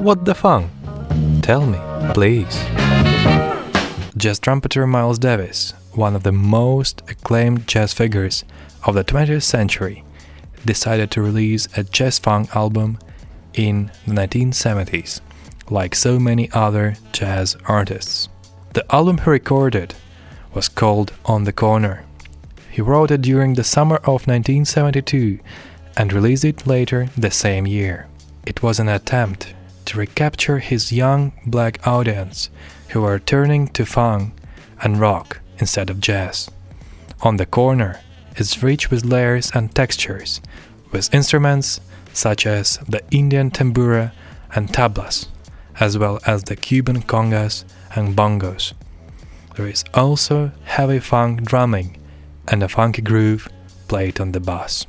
What the fun? Tell me, please. Jazz trumpeter Miles Davis, one of the most acclaimed jazz figures of the 20th century, decided to release a jazz funk album in the 1970s, like so many other jazz artists. The album he recorded was called On the Corner. He wrote it during the summer of 1972 and released it later the same year. It was an attempt to recapture his young black audience who were turning to funk and rock instead of jazz. On the Corner is rich with layers and textures, with instruments such as the Indian tambura and tablas, as well as the Cuban congas and bongos. There is also heavy funk drumming and a funky groove played on the bass.